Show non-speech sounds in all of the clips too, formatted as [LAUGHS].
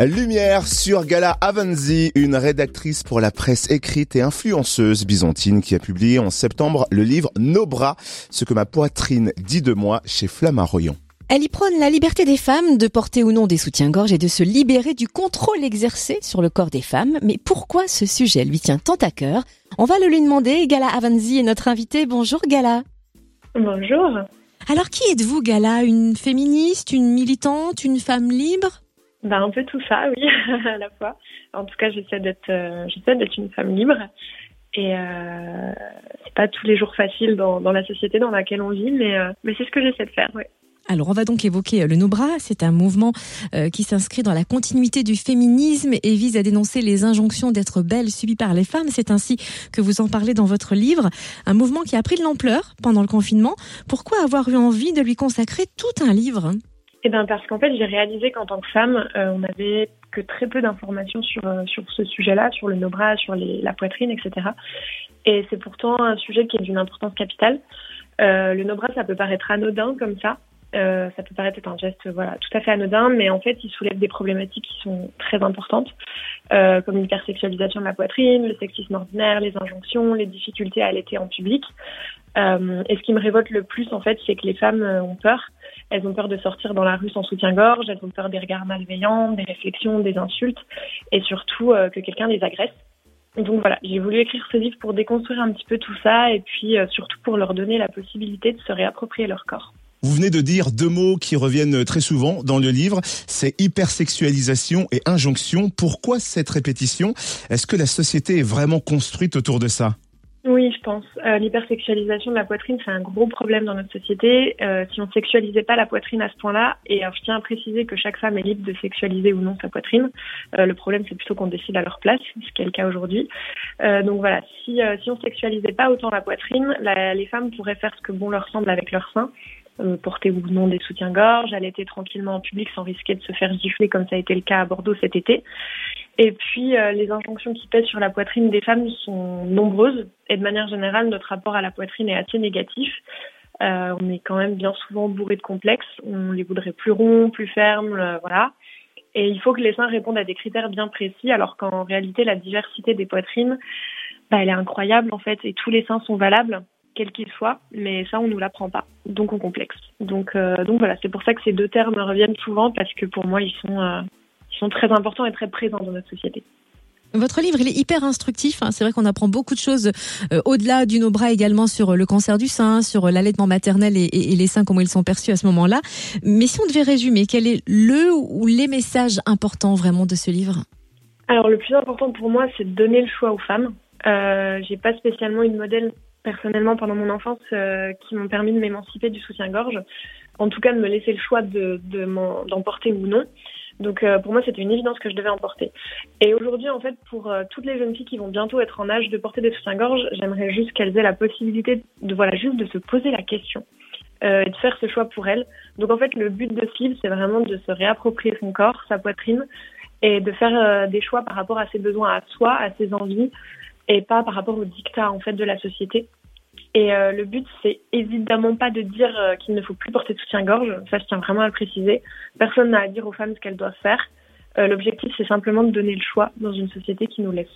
Lumière sur Gala Avanzi, une rédactrice pour la presse écrite et influenceuse byzantine qui a publié en septembre le livre Nos bras, ce que ma poitrine dit de moi chez Flammarion. Elle y prône la liberté des femmes de porter ou non des soutiens-gorge et de se libérer du contrôle exercé sur le corps des femmes. Mais pourquoi ce sujet lui tient tant à cœur? On va le lui demander. Gala Avanzi est notre invitée. Bonjour Gala. Bonjour. Alors qui êtes-vous Gala? Une féministe, une militante, une femme libre? Ben, un peu tout ça, oui, [LAUGHS] à la fois. En tout cas, j'essaie d'être, euh, j'essaie d'être une femme libre. Et euh, c'est pas tous les jours facile dans, dans, la société dans laquelle on vit, mais, euh, mais c'est ce que j'essaie de faire, oui. Alors, on va donc évoquer euh, le Nobra. C'est un mouvement euh, qui s'inscrit dans la continuité du féminisme et vise à dénoncer les injonctions d'être belle subies par les femmes. C'est ainsi que vous en parlez dans votre livre. Un mouvement qui a pris de l'ampleur pendant le confinement. Pourquoi avoir eu envie de lui consacrer tout un livre? Eh ben parce qu'en fait j'ai réalisé qu'en tant que femme, euh, on n'avait que très peu d'informations sur sur ce sujet-là, sur le Nobra, sur les, la poitrine, etc. Et c'est pourtant un sujet qui est d'une importance capitale. Euh, le Nobra, ça peut paraître anodin comme ça, euh, ça peut paraître être un geste voilà tout à fait anodin, mais en fait, il soulève des problématiques qui sont très importantes, euh, comme l'hypersexualisation de la poitrine, le sexisme ordinaire, les injonctions, les difficultés à allaiter en public. Euh, et ce qui me révolte le plus, en fait, c'est que les femmes euh, ont peur. Elles ont peur de sortir dans la rue sans soutien-gorge, elles ont peur des regards malveillants, des réflexions, des insultes, et surtout euh, que quelqu'un les agresse. Donc voilà, j'ai voulu écrire ce livre pour déconstruire un petit peu tout ça, et puis surtout pour leur donner la possibilité de se réapproprier leur corps. Vous venez de dire deux mots qui reviennent très souvent dans le livre, c'est hypersexualisation et injonction. Pourquoi cette répétition? Est-ce que la société est vraiment construite autour de ça? Oui, je pense. Euh, L'hypersexualisation de la poitrine, c'est un gros problème dans notre société. Euh, si on sexualisait pas la poitrine à ce point-là, et je tiens à préciser que chaque femme est libre de sexualiser ou non sa poitrine. Euh, le problème, c'est plutôt qu'on décide à leur place, ce qui est le cas aujourd'hui. Euh, donc voilà, si, euh, si on sexualisait pas autant la poitrine, la, les femmes pourraient faire ce que bon leur semble avec leur sein euh, porter ou non des soutiens-gorge, allaiter tranquillement en public sans risquer de se faire gifler comme ça a été le cas à Bordeaux cet été. Et puis euh, les injonctions qui pèsent sur la poitrine des femmes sont nombreuses et de manière générale notre rapport à la poitrine est assez négatif. Euh, on est quand même bien souvent bourré de complexes, on les voudrait plus ronds, plus fermes, euh, voilà. Et il faut que les seins répondent à des critères bien précis, alors qu'en réalité la diversité des poitrines, bah, elle est incroyable en fait, et tous les seins sont valables quel qu'il soit, mais ça on nous l'apprend pas, donc on complexe. Donc euh, donc voilà, c'est pour ça que ces deux termes reviennent souvent parce que pour moi ils sont euh, ils sont très importants et très présents dans notre société. Votre livre, il est hyper instructif. Hein. C'est vrai qu'on apprend beaucoup de choses euh, au-delà du bras également sur le cancer du sein, sur l'allaitement maternel et, et, les seins, comment ils sont perçus à ce moment-là. Mais si on devait résumer, quel est le ou les messages importants vraiment de ce livre? Alors le plus important pour moi, c'est de donner le choix aux femmes. Euh, j'ai pas spécialement une modèle personnellement pendant mon enfance euh, qui m'ont permis de m'émanciper du soutien-gorge. En tout cas, de me laisser le choix de d'emporter ou non. Donc euh, pour moi, c'était une évidence que je devais emporter. Et aujourd'hui, en fait, pour euh, toutes les jeunes filles qui vont bientôt être en âge de porter des soutiens-gorge, j'aimerais juste qu'elles aient la possibilité de voilà juste de se poser la question et de faire ce choix pour elles. Donc en fait, le but de ce livre, c'est vraiment de se réapproprier son corps, sa poitrine, et de faire des choix par rapport à ses besoins à soi, à ses envies, et pas par rapport au dictat en fait de la société. Et euh, le but, c'est évidemment pas de dire euh, qu'il ne faut plus porter de soutien-gorge. Ça, je tiens vraiment à le préciser. Personne n'a à dire aux femmes ce qu'elles doivent faire. Euh, L'objectif, c'est simplement de donner le choix dans une société qui nous laisse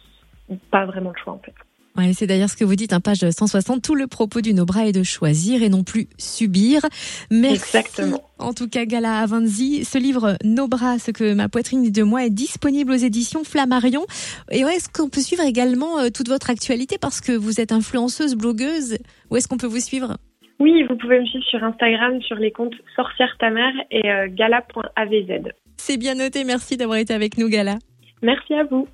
pas vraiment le choix, en fait. Ouais, c'est d'ailleurs ce que vous dites, un page 160. Tout le propos du Nobra est de choisir et non plus subir. Merci. Exactement. En tout cas, Gala Avanzi, ce livre Nobra, ce que ma poitrine dit de moi, est disponible aux éditions Flammarion. Et ouais, est-ce qu'on peut suivre également euh, toute votre actualité parce que vous êtes influenceuse, blogueuse? Où est-ce qu'on peut vous suivre? Oui, vous pouvez me suivre sur Instagram sur les comptes Sorcière ta mère et euh, gala.avz. C'est bien noté. Merci d'avoir été avec nous, Gala. Merci à vous.